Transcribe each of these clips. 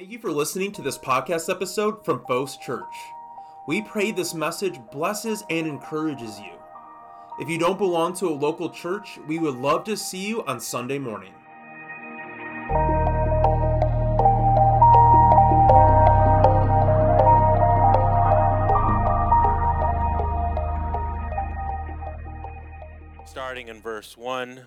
Thank you for listening to this podcast episode from Fos Church. We pray this message blesses and encourages you. If you don't belong to a local church, we would love to see you on Sunday morning. starting in verse 1.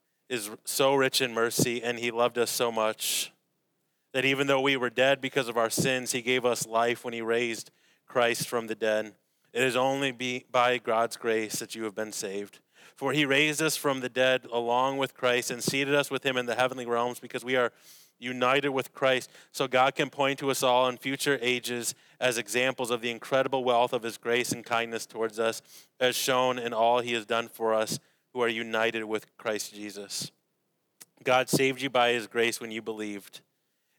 is so rich in mercy, and He loved us so much that even though we were dead because of our sins, He gave us life when He raised Christ from the dead. It is only be, by God's grace that you have been saved. For He raised us from the dead along with Christ and seated us with Him in the heavenly realms because we are united with Christ. So God can point to us all in future ages as examples of the incredible wealth of His grace and kindness towards us, as shown in all He has done for us who are united with Christ Jesus. God saved you by his grace when you believed.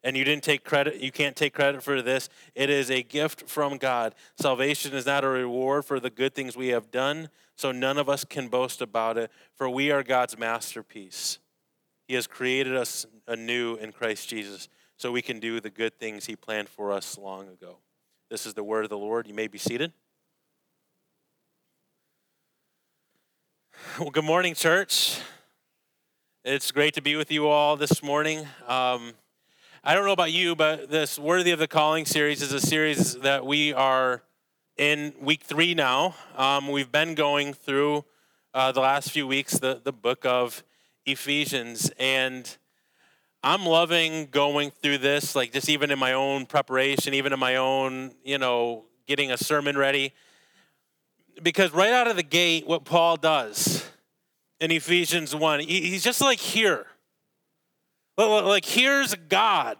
And you didn't take credit, you can't take credit for this. It is a gift from God. Salvation is not a reward for the good things we have done, so none of us can boast about it, for we are God's masterpiece. He has created us anew in Christ Jesus, so we can do the good things he planned for us long ago. This is the word of the Lord. You may be seated. Well, good morning, church. It's great to be with you all this morning. Um, I don't know about you, but this Worthy of the Calling series is a series that we are in week three now. Um, we've been going through uh, the last few weeks the, the book of Ephesians, and I'm loving going through this, like just even in my own preparation, even in my own, you know, getting a sermon ready because right out of the gate, what Paul does in Ephesians 1, he's just like here. Like, here's God.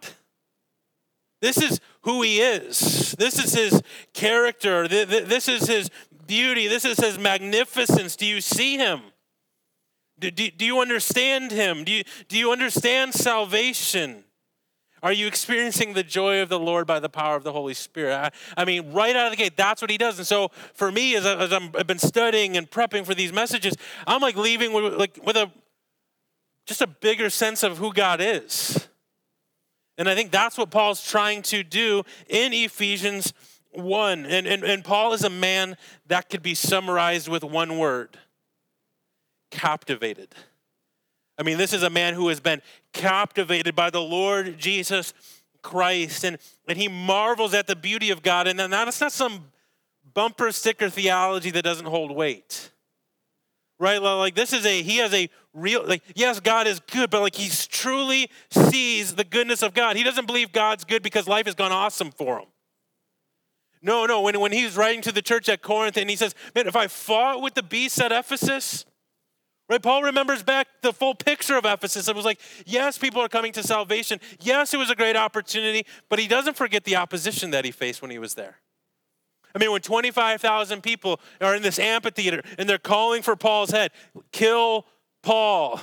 This is who he is. This is his character. This is his beauty. This is his magnificence. Do you see him? Do, do, do you understand him? Do you, do you understand salvation? Are you experiencing the joy of the Lord by the power of the Holy Spirit? I, I mean, right out of the gate, that's what he does. And so for me, as, I, as I'm, I've been studying and prepping for these messages, I'm like leaving with, like, with a just a bigger sense of who God is. And I think that's what Paul's trying to do in Ephesians 1. And, and, and Paul is a man that could be summarized with one word captivated. I mean, this is a man who has been captivated by the Lord Jesus Christ, and, and he marvels at the beauty of God. And that's not some bumper sticker theology that doesn't hold weight. Right? Like this is a he has a real like yes, God is good, but like he truly sees the goodness of God. He doesn't believe God's good because life has gone awesome for him. No, no, when, when he's writing to the church at Corinth and he says, Man, if I fought with the beasts at Ephesus, Right? Paul remembers back the full picture of Ephesus. It was like, yes, people are coming to salvation. Yes, it was a great opportunity, but he doesn't forget the opposition that he faced when he was there. I mean, when 25,000 people are in this amphitheater and they're calling for Paul's head, kill Paul.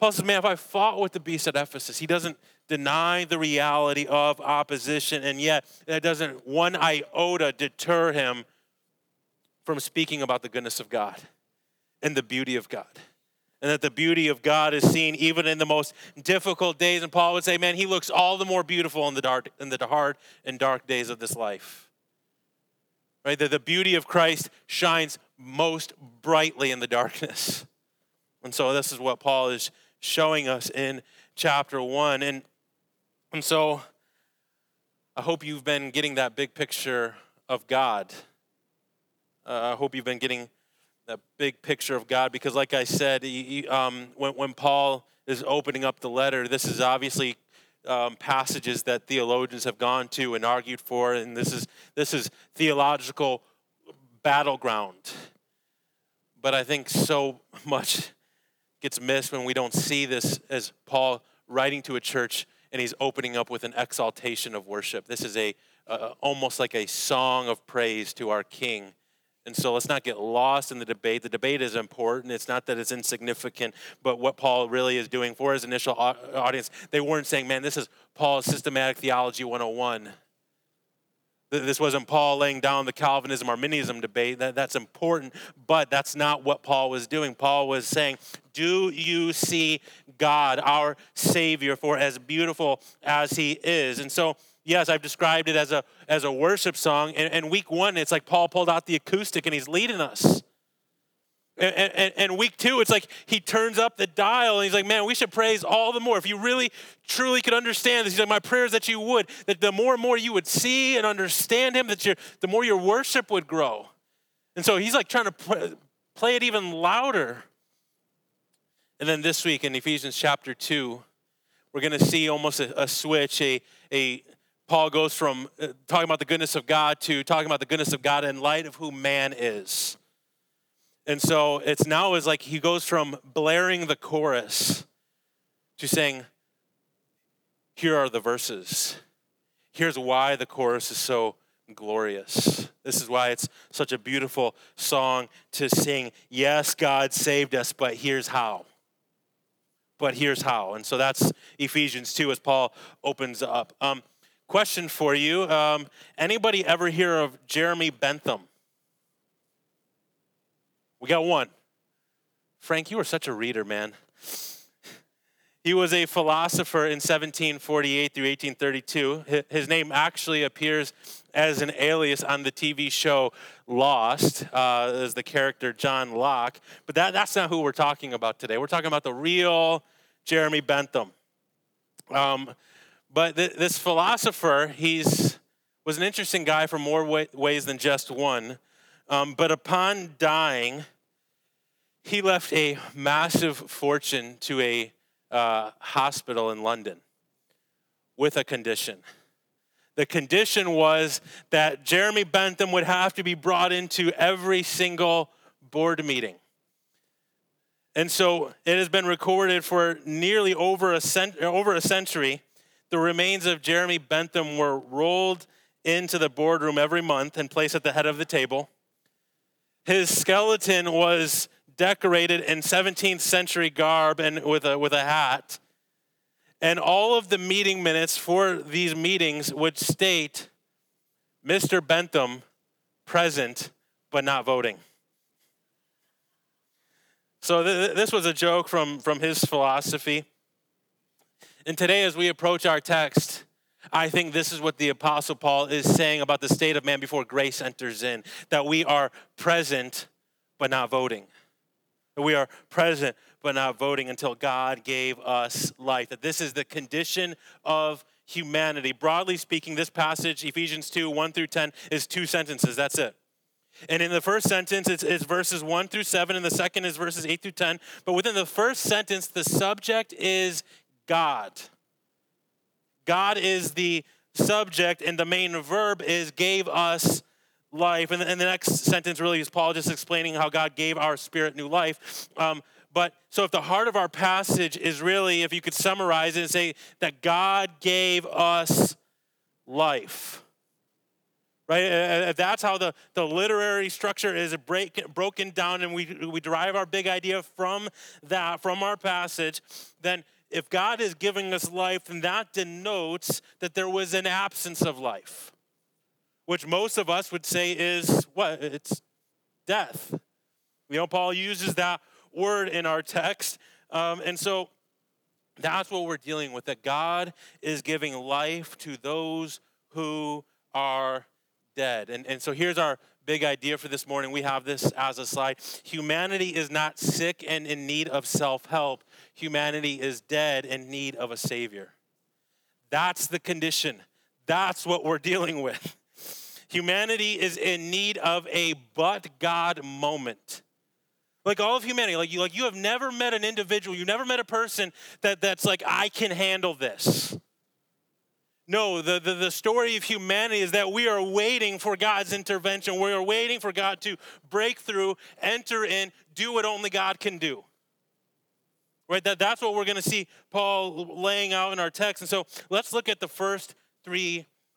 Paul says, man, if I fought with the beast at Ephesus, he doesn't deny the reality of opposition, and yet that doesn't one iota deter him from speaking about the goodness of God and the beauty of God. And that the beauty of God is seen even in the most difficult days. And Paul would say, man, he looks all the more beautiful in the dark, in the hard and dark days of this life. Right? That the beauty of Christ shines most brightly in the darkness. And so this is what Paul is showing us in chapter one. And, and so I hope you've been getting that big picture of God. Uh, I hope you've been getting that big picture of God because, like I said, he, um, when, when Paul is opening up the letter, this is obviously um, passages that theologians have gone to and argued for, and this is this is theological battleground. But I think so much gets missed when we don't see this as Paul writing to a church and he's opening up with an exaltation of worship. This is a uh, almost like a song of praise to our King. And so let's not get lost in the debate. The debate is important. It's not that it's insignificant, but what Paul really is doing for his initial audience, they weren't saying, man, this is Paul's systematic theology 101. This wasn't Paul laying down the Calvinism Arminianism debate. That, that's important, but that's not what Paul was doing. Paul was saying, Do you see God, our Savior, for as beautiful as He is? And so yes, I've described it as a as a worship song. And, and week one, it's like Paul pulled out the acoustic and he's leading us. And, and, and, week two, it's like he turns up the dial and he's like, man, we should praise all the more. If you really, truly could understand this, he's like, my prayer is that you would, that the more and more you would see and understand him, that your, the more your worship would grow. And so he's like trying to play it even louder. And then this week in Ephesians chapter 2, we're going to see almost a, a switch, a, a Paul goes from uh, talking about the goodness of God to talking about the goodness of God in light of who man is. And so it's now is like he goes from blaring the chorus to saying, here are the verses. Here's why the chorus is so glorious. This is why it's such a beautiful song to sing. Yes, God saved us, but here's how. But here's how. And so that's Ephesians 2 as Paul opens up. Um, Question for you um, Anybody ever hear of Jeremy Bentham? We got one. Frank, you are such a reader, man. He was a philosopher in 1748 through 1832. His name actually appears as an alias on the TV show Lost, uh, as the character John Locke. But that, that's not who we're talking about today. We're talking about the real Jeremy Bentham. Um, but th- this philosopher, he's was an interesting guy for more way- ways than just one. Um, but upon dying, he left a massive fortune to a uh, hospital in London with a condition. The condition was that Jeremy Bentham would have to be brought into every single board meeting. And so it has been recorded for nearly over a, cent- over a century the remains of Jeremy Bentham were rolled into the boardroom every month and placed at the head of the table. His skeleton was decorated in 17th century garb and with a, with a hat. And all of the meeting minutes for these meetings would state Mr. Bentham present but not voting. So th- this was a joke from, from his philosophy. And today, as we approach our text, I think this is what the Apostle Paul is saying about the state of man before grace enters in that we are present but not voting. That we are present but not voting until God gave us life. That this is the condition of humanity. Broadly speaking, this passage, Ephesians 2 1 through 10, is two sentences. That's it. And in the first sentence, it's, it's, verses 1 through 7, and the second is verses 8 through 10. But within the first sentence, the subject is God. God is the subject, and the main verb is gave us life. And, and the next sentence really is Paul just explaining how God gave our spirit new life. Um, but so if the heart of our passage is really, if you could summarize it and say that God gave us life. Right? That's how the, the literary structure is break, broken down and we, we derive our big idea from that, from our passage, then if God is giving us life, then that denotes that there was an absence of life, which most of us would say is what? It's death. You know, Paul uses that word in our text. Um, and so that's what we're dealing with that God is giving life to those who are dead. And, and so here's our big idea for this morning. We have this as a slide. Humanity is not sick and in need of self help, humanity is dead in need of a Savior. That's the condition. That's what we're dealing with. Humanity is in need of a but God moment. Like all of humanity, like you, like you have never met an individual, you've never met a person that, that's like, I can handle this. No, the, the, the, story of humanity is that we are waiting for God's intervention. We are waiting for God to break through, enter in, do what only God can do. Right? That, that's what we're going to see Paul laying out in our text. And so let's look at the first three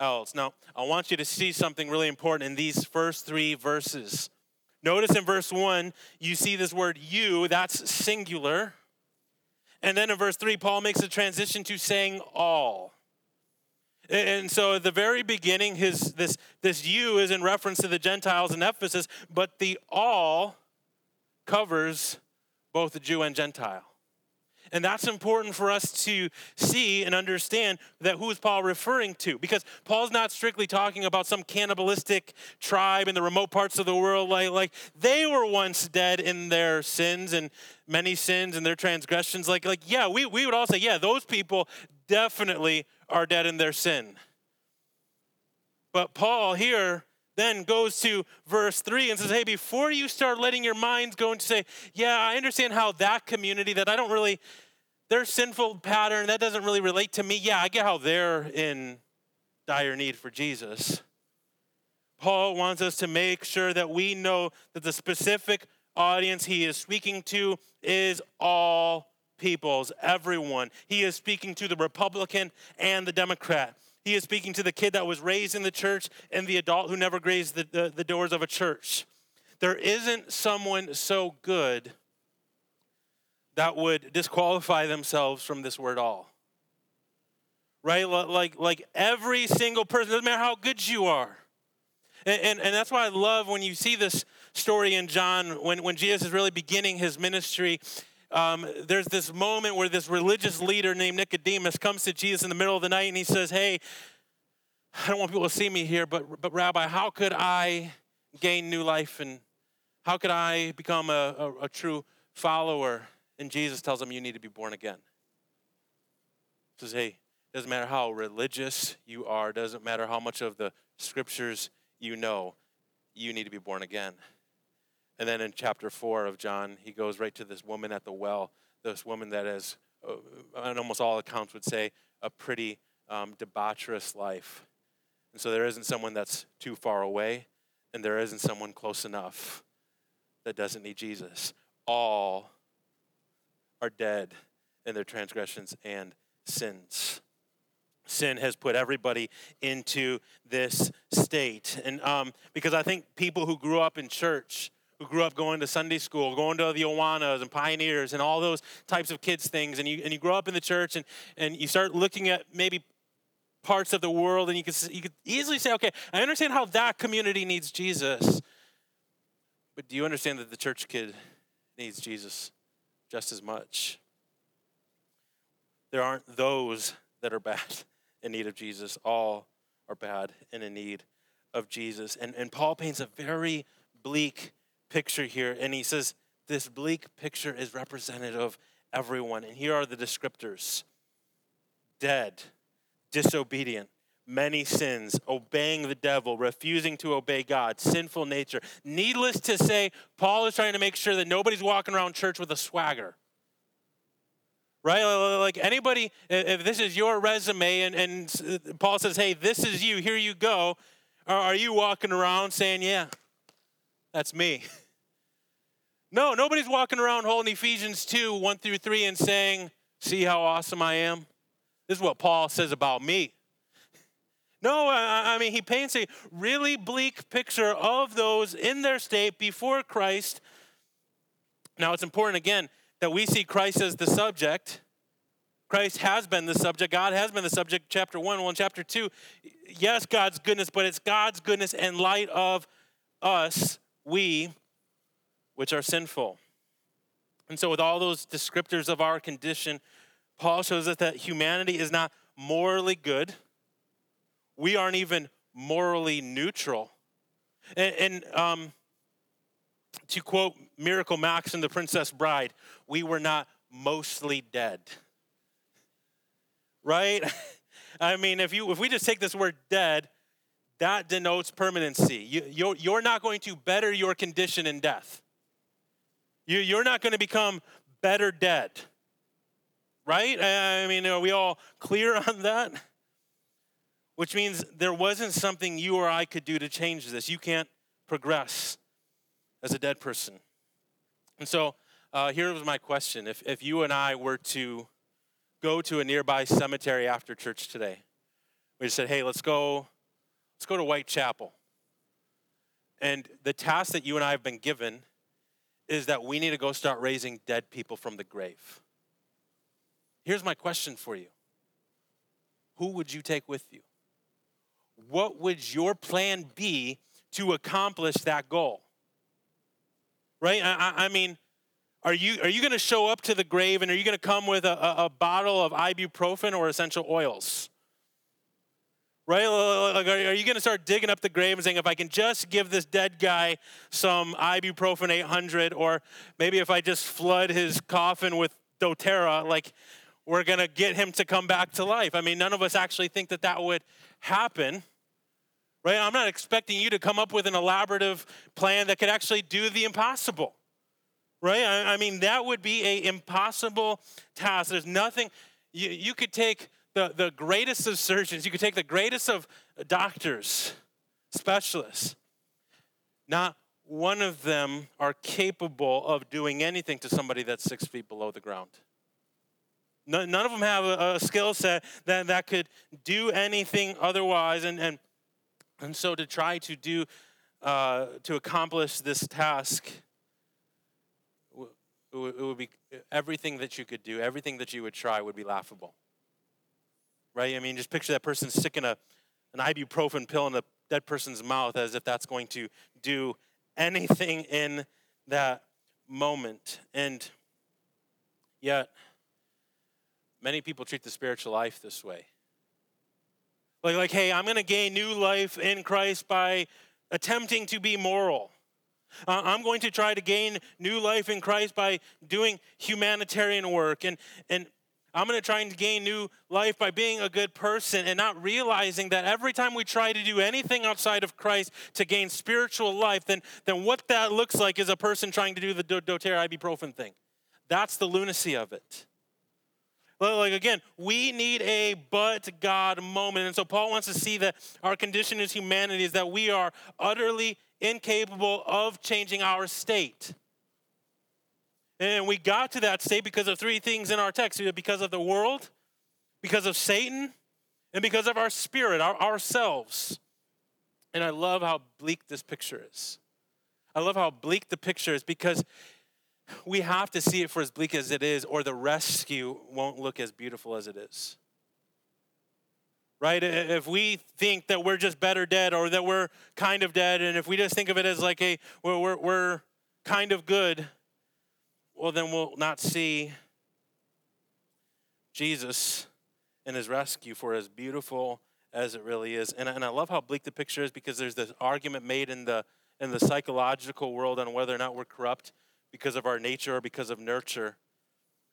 else. Now, I want you to see something really important in these first three verses. Notice in verse 1, you see this word you, that's singular. And then in verse 3, Paul makes a transition to saying all. And so at the very beginning, his this this you is in reference to the Gentiles in Ephesus, but the all covers both the Jew and Gentile. And that's important for us to see and understand that who is Paul referring to? Because Paul's not strictly talking about some cannibalistic tribe in the remote parts of the world. Like, like they were once dead in their sins and many sins and their transgressions. Like, like yeah, we, we would all say, yeah, those people definitely are dead in their sin. But Paul here then goes to verse 3 and says, Hey, before you start letting your minds go and say, Yeah, I understand how that community that I don't really their sinful pattern, that doesn't really relate to me. Yeah, I get how they're in dire need for Jesus. Paul wants us to make sure that we know that the specific audience he is speaking to is all peoples, everyone. He is speaking to the Republican and the Democrat. He is speaking to the kid that was raised in the church and the adult who never grazed the, the, the doors of a church. There isn't someone so good that would disqualify themselves from this word all. Right? Like, like every single person, doesn't matter how good you are. And, and, and, that's why I love when you see this story in John, when, when Jesus is really beginning his ministry. Um, there's this moment where this religious leader named Nicodemus comes to Jesus in the middle of the night and he says, Hey, I don't want people to see me here, but, but Rabbi, how could I gain new life and how could I become a, a, a true follower? And Jesus tells him, You need to be born again. He says, Hey, doesn't matter how religious you are, doesn't matter how much of the scriptures you know, you need to be born again. And then in chapter 4 of John, he goes right to this woman at the well, this woman that has, uh, on almost all accounts, would say a pretty um, debaucherous life. And so there isn't someone that's too far away, and there isn't someone close enough that doesn't need Jesus. All are dead in their transgressions and sins. Sin has put everybody into this state. And um, because I think people who grew up in church, who grew up going to Sunday school, going to the Awanas and Pioneers and all those types of kids things, and you, and you grow up in the church and, and you start looking at maybe parts of the world and you could, you could easily say, okay, I understand how that community needs Jesus. But do you understand that the church kid needs Jesus? just as much. There aren't those that are bad in need of Jesus. All are bad and in need of Jesus. And, and Paul paints a very bleak picture here. And he says this bleak picture is representative of everyone. And here are the descriptors dead, disobedient, many sins, obeying the devil, refusing to obey God, sinful nature. Needless to say, Paul is trying to make sure that nobody's walking around church with a swagger. Right? Like anybody, if this is your resume and, and Paul says, hey, this is you, here you go, are you walking around saying, yeah, that's me? No, nobody's walking around holding Ephesians 2 1 through 3 and saying, see how awesome I am? This is what Paul says about me. No, I mean, he paints a really bleak picture of those in their state before Christ. Now, it's important, again, that we see Christ as the subject. Christ has been the subject. God has been the subject. Chapter 1, 1, chapter 2. Yes, God's goodness, but it's God's goodness in light of us, we, which are sinful. And so, with all those descriptors of our condition, Paul shows us that humanity is not morally good we aren't even morally neutral. And, and um, to quote Miracle Max and the Princess Bride, we were not mostly dead. right? I mean, if you if we just take this word dead, that denotes permanency. You, you're, you're not going to better your condition in death. You, you're not going to become better dead, right? I mean, are we all clear on that? Which means there wasn't something you or I could do to change this. You can't progress as a dead person. And so uh, here was my question. If, if you and I were to go to a nearby cemetery after church today, we said, hey, let's go, let's go to Whitechapel. And the task that you and I have been given is that we need to go start raising dead people from the grave. Here's my question for you Who would you take with you? What would your plan be to accomplish that goal? Right? I, I mean, are you, are you going to show up to the grave and are you going to come with a, a, a bottle of ibuprofen or essential oils? Right? Like, are you going to start digging up the grave and saying, if I can just give this dead guy some ibuprofen 800, or maybe if I just flood his coffin with doTERRA, like we're going to get him to come back to life? I mean, none of us actually think that that would happen. Right? I'm not expecting you to come up with an elaborative plan that could actually do the impossible. Right? I, I mean, that would be an impossible task. There's nothing you, you could take the, the greatest of surgeons, you could take the greatest of doctors, specialists. Not one of them are capable of doing anything to somebody that's six feet below the ground. None, of them have a, a skill set that, that could do anything otherwise. And, and, and so to try to do, uh, to accomplish this task, it would be everything that you could do, everything that you would try would be laughable right? I mean, just picture that person sticking a, an ibuprofen pill in a dead person's mouth as if that's going to do anything in that moment. And yet, many people treat the spiritual life this way. Like, like hey, I'm going to gain new life in Christ by attempting to be moral. Uh, I'm going to try to gain new life in Christ by doing humanitarian work. And, and I'm going to try and gain new life by being a good person and not realizing that every time we try to do anything outside of Christ to gain spiritual life, then, then what that looks like is a person trying to do the doTERRA ibuprofen thing. That's the lunacy of it. Like again, we need a but God moment. And so Paul wants to see that our condition as humanity is that we are utterly incapable of changing our state. And we got to that state because of three things in our text because of the world, because of Satan, and because of our spirit, our, ourselves. And I love how bleak this picture is. I love how bleak the picture is because we have to see it for as bleak as it is, or the rescue won't look as beautiful as it is. Right? If we think that we're just better dead or that we're kind of dead, and if we just think of it as like a, we're, we're, we're kind of good, well, then we'll not see Jesus and his rescue for as beautiful as it really is. And, and I love how bleak the picture is because there's this argument made in the, in the psychological world on whether or not we're corrupt because of our nature or because of nurture.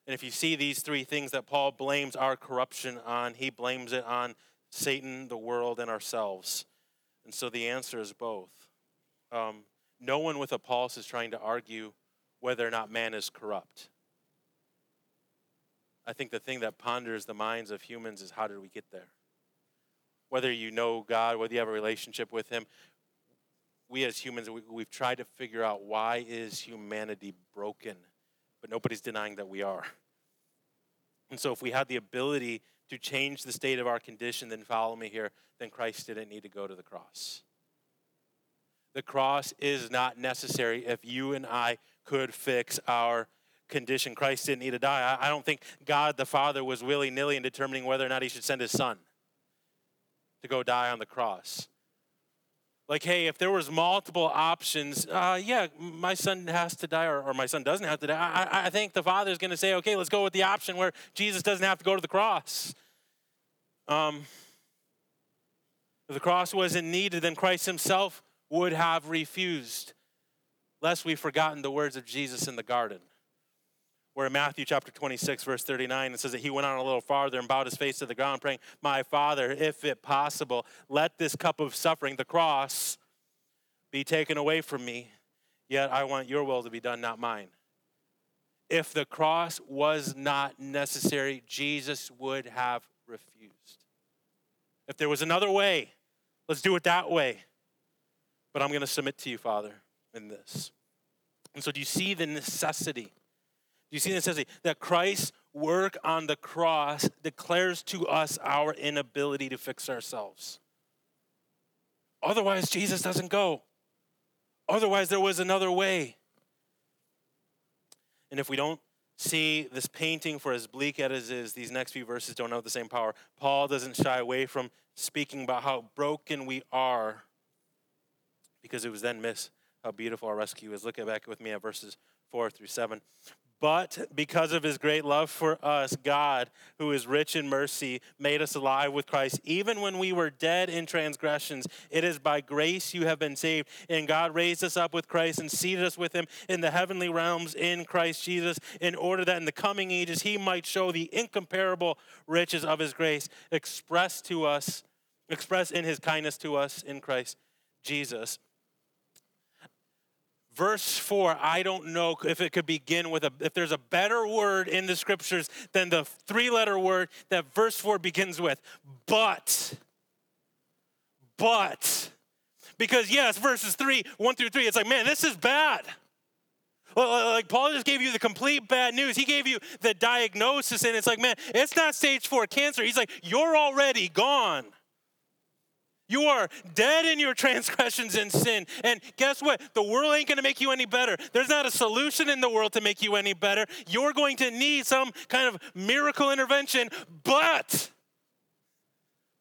And if you see these three things that Paul blames our corruption on, he blames it on Satan, the world, and ourselves. And so the answer is both. Um, no one with a pulse is trying to argue whether or not man is corrupt. I think the thing that ponders the minds of humans is how did we get there? Whether you know God, whether you have a relationship with Him, we as humans, we, have tried to figure out why is humanity broken, but nobody's denying that we are. And so if we had the ability to change the state of our condition, then follow me here, then Christ didn't need to go to the cross. The cross is not necessary if you and I could fix our condition. Christ didn't need to die. I, don't think God the Father was willy nilly in determining whether or not he should send his son to go die on the cross. Like, hey, if there was multiple options, uh, yeah, my son has to die, or, or, my son doesn't have to die. I, I think the father is going to say, okay, let's go with the option where Jesus doesn't have to go to the cross. Um, if the cross wasn't needed, then Christ himself would have refused lest we've forgotten the words of Jesus in the garden. Where in Matthew chapter 26, verse 39, it says that he went on a little farther and bowed his face to the ground, praying, My Father, if it possible, let this cup of suffering, the cross, be taken away from me. Yet I want your will to be done, not mine. If the cross was not necessary, Jesus would have refused. If there was another way, let's do it that way. But I'm going to submit to you, Father, in this. And so, do you see the necessity? Do you see the necessity that Christ's work on the cross declares to us our inability to fix ourselves? Otherwise, Jesus doesn't go. Otherwise, there was another way. And if we don't see this painting for as bleak as it is, these next few verses don't have the same power. Paul doesn't shy away from speaking about how broken we are because it was then miss how beautiful our rescue is. Look at back with me at verses 4 through 7. But because of his great love for us, God, who is rich in mercy, made us alive with Christ. Even when we were dead in transgressions, it is by grace you have been saved. And God raised us up with Christ and seated us with him in the heavenly realms in Christ Jesus, in order that in the coming ages he might show the incomparable riches of his grace expressed to us, expressed in his kindness to us in Christ Jesus verse 4 i don't know if it could begin with a if there's a better word in the scriptures than the three letter word that verse 4 begins with but but because yes verses 3 1 through 3 it's like man this is bad uh, like Paul just gave you the complete bad news. He gave you the diagnosis, and it's like, man, it's not stage four cancer. He's like, you're already gone. You are dead in your transgressions and sin. And guess what? The world ain't going to make you any better. There's not a solution in the world to make you any better. You're going to need some kind of miracle intervention, but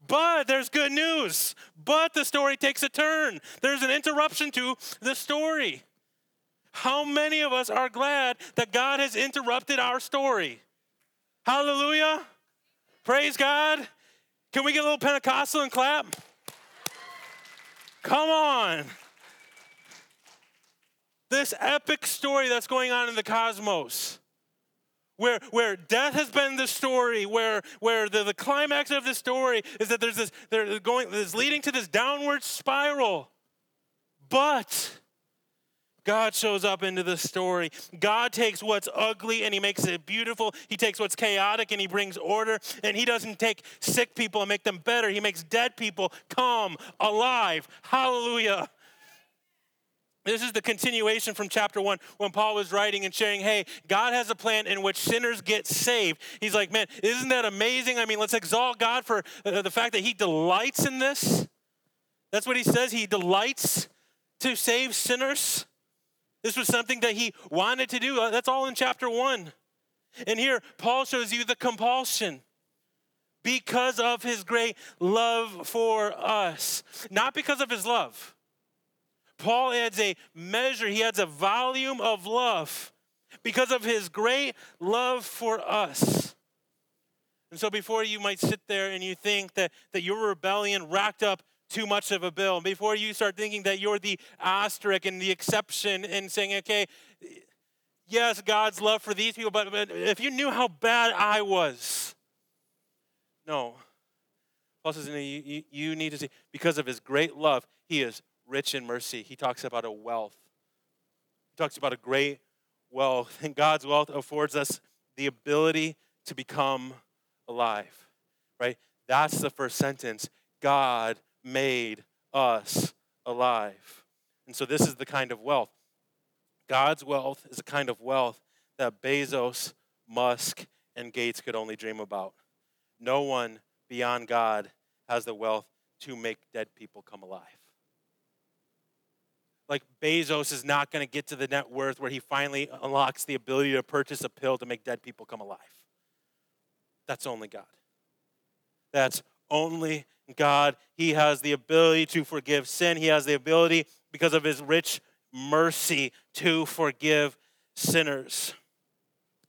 but there's good news. But the story takes a turn. There's an interruption to the story. How many of us are glad that God has interrupted our story? Hallelujah. Praise God. Can we get a little Pentecostal and clap? Come on. This epic story that's going on in the cosmos. Where, where death has been the story, where, where the, the climax of the story is that there's this, they're going, is leading to this downward spiral. But God shows up into the story. God takes what's ugly and he makes it beautiful. He takes what's chaotic and he brings order. And he doesn't take sick people and make them better. He makes dead people come alive. Hallelujah. This is the continuation from chapter one when Paul was writing and sharing, hey, God has a plan in which sinners get saved. He's like, man, isn't that amazing? I mean, let's exalt God for uh, the fact that he delights in this. That's what he says. He delights to save sinners. This was something that he wanted to do. Uh, that's all in chapter one. And here, Paul shows you the compulsion because of his great love for us, not because of his love. Paul adds a measure, he adds a volume of love because of his great love for us. And so, before you might sit there and you think that, that your rebellion racked up too much of a bill, before you start thinking that you're the asterisk and the exception and saying, okay, yes, God's love for these people, but, but if you knew how bad I was, no. Paul says, you, you need to see, because of his great love, he is rich in mercy. He talks about a wealth. He talks about a great wealth. And God's wealth affords us the ability to become alive, right? That's the first sentence. God made us alive. And so, this is the kind of wealth. God's wealth is a kind of wealth that Bezos, Musk, and Gates could only dream about. No one beyond God has the wealth to make dead people come alive. Like Bezos is not going to get to the net worth where he finally unlocks the ability to purchase a pill to make dead people come alive. That's only God. That's only God. He has the ability to forgive sin. He has the ability, because of his rich mercy, to forgive sinners.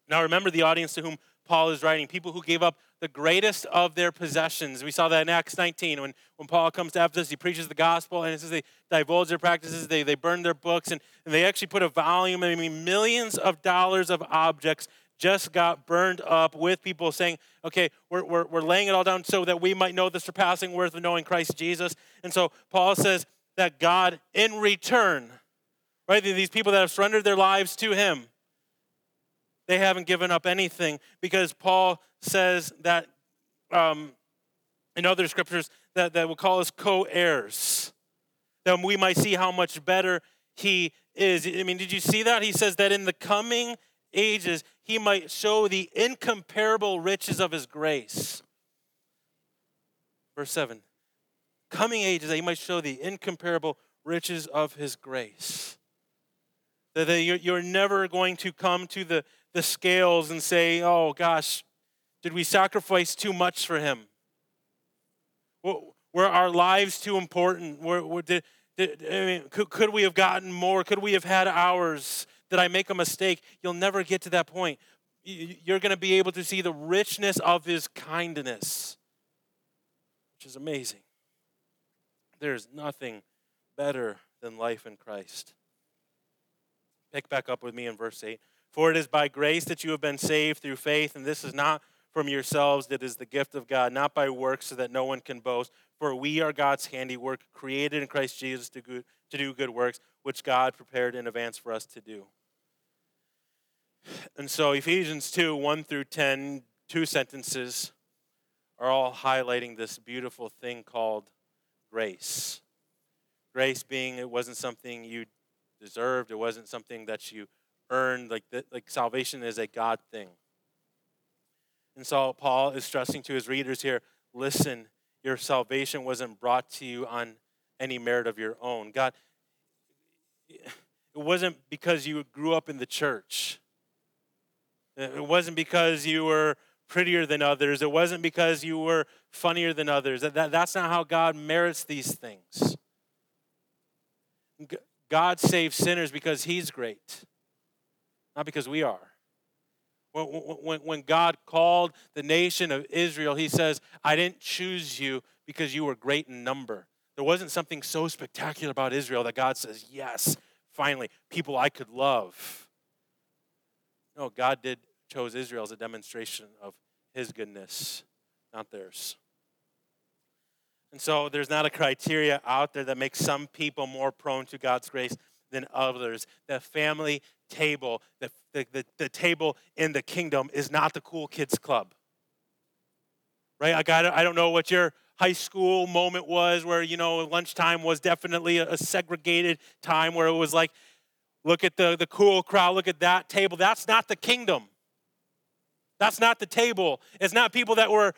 Now, remember the audience to whom Paul is writing people who gave up the greatest of their possessions. We saw that in Acts 19 when, when Paul comes to Ephesus, he preaches the gospel, and it says they divulge their practices, they, they burn their books, and, and they actually put a volume, I mean, millions of dollars of objects just got burned up with people saying, okay, we're, we're, we're laying it all down so that we might know the surpassing worth of knowing Christ Jesus. And so Paul says that God, in return, right, these people that have surrendered their lives to Him, they haven't given up anything because Paul says that um, in other scriptures that, that will call us co heirs, that we might see how much better He is. I mean, did you see that? He says that in the coming ages, he might show the incomparable riches of his grace. Verse 7 Coming ages, that he might show the incomparable riches of his grace. That you're never going to come to the, the scales and say, oh gosh, did we sacrifice too much for him? Were our lives too important? Were, were, did, did, I mean, could, could we have gotten more? Could we have had hours? Did I make a mistake? You'll never get to that point. You're going to be able to see the richness of his kindness, which is amazing. There's nothing better than life in Christ. Pick back up with me in verse 8. For it is by grace that you have been saved through faith, and this is not from yourselves, it is the gift of God, not by works, so that no one can boast. For we are God's handiwork, created in Christ Jesus to, go, to do good works, which God prepared in advance for us to do. And so Ephesians 2 1 through 10, two sentences, are all highlighting this beautiful thing called grace. Grace being it wasn't something you deserved, it wasn't something that you earned. Like, the, like salvation is a God thing. And so Paul is stressing to his readers here listen, your salvation wasn't brought to you on any merit of your own. God, it wasn't because you grew up in the church. It wasn't because you were prettier than others. It wasn't because you were funnier than others. That, that, that's not how God merits these things. God saves sinners because He's great, not because we are. When, when, when God called the nation of Israel, He says, I didn't choose you because you were great in number. There wasn't something so spectacular about Israel that God says, Yes, finally, people I could love. No, God did chose Israel as a demonstration of his goodness, not theirs. And so there's not a criteria out there that makes some people more prone to God's grace than others. The family table, the, the, the, the table in the kingdom is not the cool kids club. Right? I got I don't know what your high school moment was where, you know, lunchtime was definitely a, a segregated time where it was like, Look at the, the cool crowd. Look at that table. That's not the kingdom. That's not the table. It's not people that were,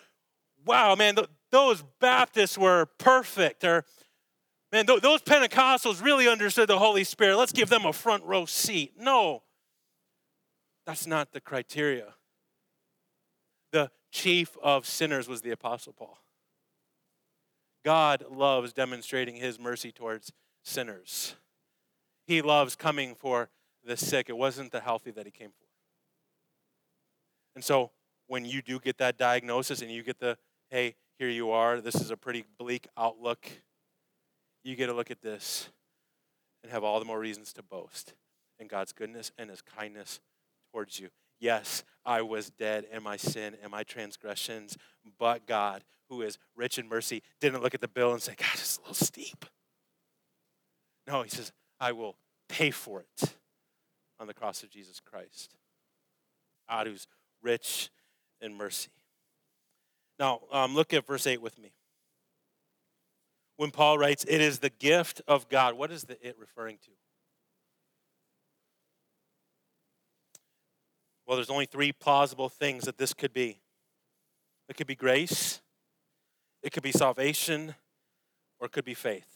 wow, man, th- those Baptists were perfect. Or, man, th- those Pentecostals really understood the Holy Spirit. Let's give them a front row seat. No, that's not the criteria. The chief of sinners was the Apostle Paul. God loves demonstrating his mercy towards sinners. He loves coming for the sick. It wasn't the healthy that he came for. And so when you do get that diagnosis and you get the, hey, here you are, this is a pretty bleak outlook, you get to look at this and have all the more reasons to boast in God's goodness and his kindness towards you. Yes, I was dead in my sin and my transgressions, but God, who is rich in mercy, didn't look at the bill and say, God, it's a little steep. No, he says, I will pay for it on the cross of Jesus Christ. God who's rich in mercy. Now, um, look at verse 8 with me. When Paul writes, it is the gift of God, what is the it referring to? Well, there's only three plausible things that this could be it could be grace, it could be salvation, or it could be faith.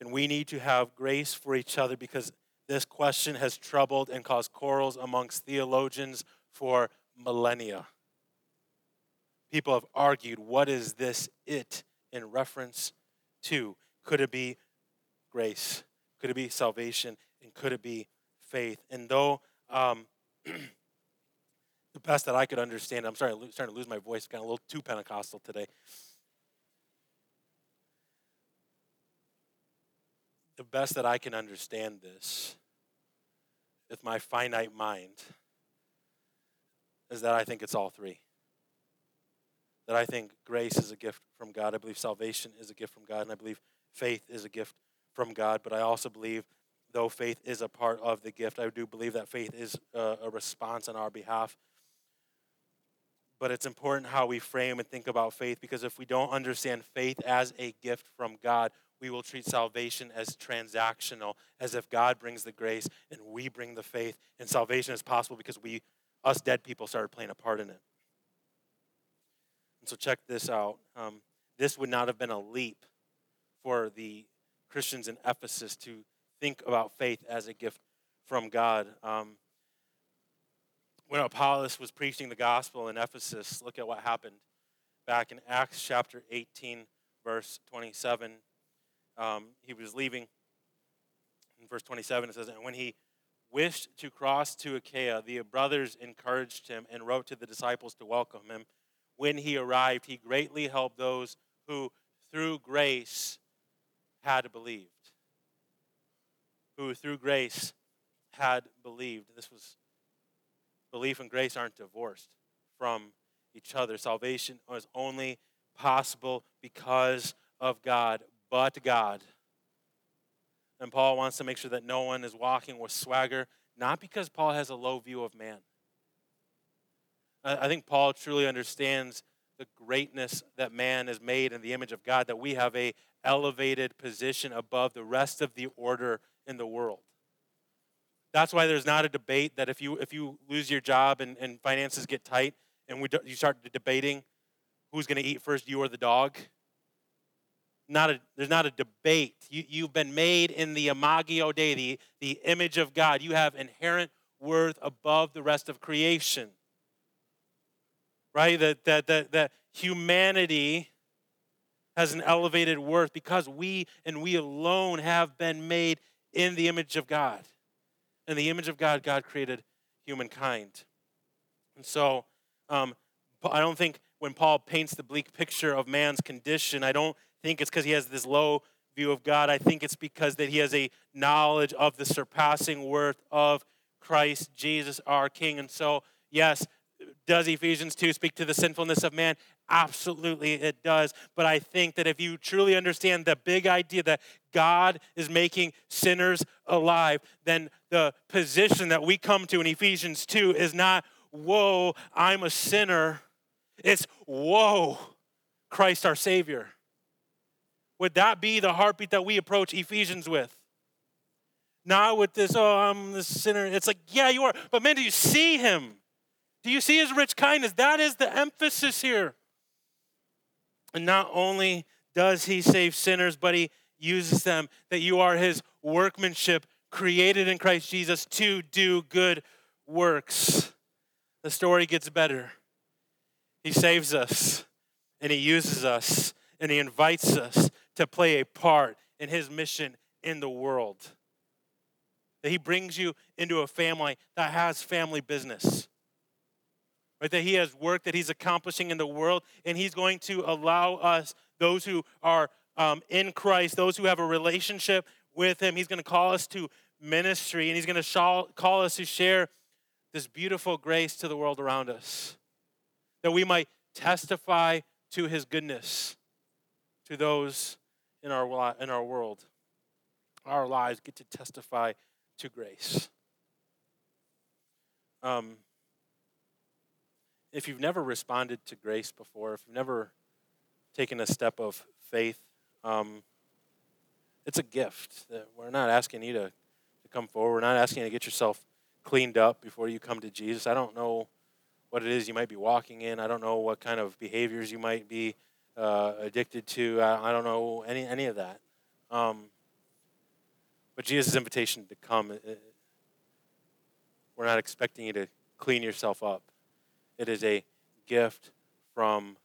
And we need to have grace for each other because this question has troubled and caused quarrels amongst theologians for millennia. People have argued what is this it in reference to? Could it be grace? Could it be salvation? And could it be faith? And though um, the best that I could understand, I'm sorry, I'm starting to lose my voice, got a little too Pentecostal today. The best that I can understand this with my finite mind is that I think it's all three. That I think grace is a gift from God. I believe salvation is a gift from God. And I believe faith is a gift from God. But I also believe, though faith is a part of the gift, I do believe that faith is a, response on our behalf. But it's important how we frame and think about faith because if we don't understand faith as a gift from God, we will treat salvation as transactional, as if God brings the grace and we bring the faith, and salvation is possible because we, us dead people, started playing a part in it. And so, check this out. Um, this would not have been a leap for the Christians in Ephesus to think about faith as a gift from God. Um, when Apollos was preaching the gospel in Ephesus, look at what happened back in Acts chapter 18, verse 27 um, he was leaving. In verse 27, it says, And when he wished to cross to Achaia, the brothers encouraged him and wrote to the disciples to welcome him. When he arrived, he greatly helped those who, through grace, had believed. Who, through grace, had believed. This was belief and grace aren't divorced from each other. Salvation is only possible because of God but God. And Paul wants to make sure that no one is walking with swagger, not because Paul has a low view of man. I think Paul truly understands the greatness that man is made in the image of God, that we have a elevated position above the rest of the order in the world. That's why there's not a debate that if you if you lose your job and, and finances get tight and we, you start debating who's going to eat first, you or the dog, not a, there's not a debate. You, you've been made in the imago Dei, the, the image of God. You have inherent worth above the rest of creation. Right? That, that, that, that humanity has an elevated worth because we and we alone have been made in the image of God. In the image of God, God created humankind. And so, um, I don't think when Paul paints the bleak picture of man's condition, I don't think it's because he has this low view of God. I think it's because that he has a knowledge of the surpassing worth of Christ Jesus our King. And so, yes, does Ephesians 2 speak to the sinfulness of man? Absolutely, it does. But I think that if you truly understand the big idea that God is making sinners alive, then the position that we come to in Ephesians 2 is not, whoa, I'm a sinner. It's, whoa, Christ our Savior. Would that be the heartbeat that we approach Ephesians with? Not with this, oh, I'm the sinner. It's like, yeah, you are. But man, do you see him? Do you see his rich kindness? That is the emphasis here. And not only does he save sinners, but he uses them that you are his workmanship created in Christ Jesus to do good works. The story gets better. He saves us and he uses us and he invites us to play a part in his mission in the world. That he brings you into a family that has family business. Right? That he has work that he's accomplishing in the world, and he's going to allow us, those who are um, in Christ, those who have a relationship with him, he's going to call us to ministry, and he's going to call us to share this beautiful grace to the world around us. That we might testify to his goodness to those in our, in our world. Our lives get to testify to grace. Um, if you've never responded to grace before, if you've never taken a step of faith, um, it's a gift. We're not asking you to, to come forward. We're not asking you to get yourself cleaned up before you come to Jesus. I don't know what it is you might be walking in. I don't know what kind of behaviors you might be uh, addicted to. I, I, don't know any any of that. Um, but Jesus' invitation to come, it, we're not expecting you to clean yourself up. It is a gift from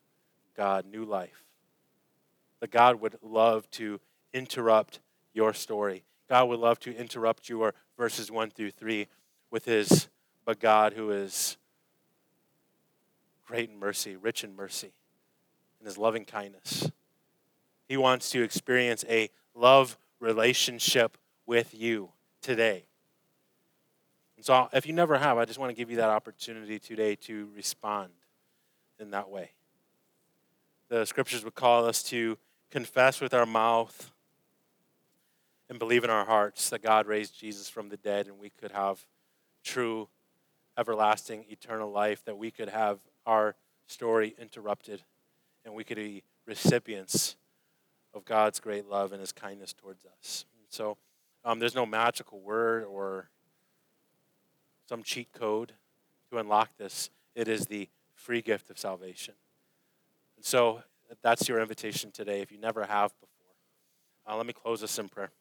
God, new life. That God would love to interrupt your story. God would love to interrupt your verses 1 through 3 with his, but God who is great in mercy, rich in mercy and his loving kindness. He wants to experience a love relationship with you today. So if you never have, I just want to give you that opportunity today to respond in that way. The scriptures would call us to confess with our mouth and believe in our hearts that God raised Jesus from the dead and we could have true, everlasting, eternal life, that we could have our story interrupted and we could be recipients of God's great love and his kindness towards us. So um, there's no magical word or some cheat code to unlock this. It is the free gift of salvation. And so that's your invitation today if you never have before. Uh, let me close this in prayer.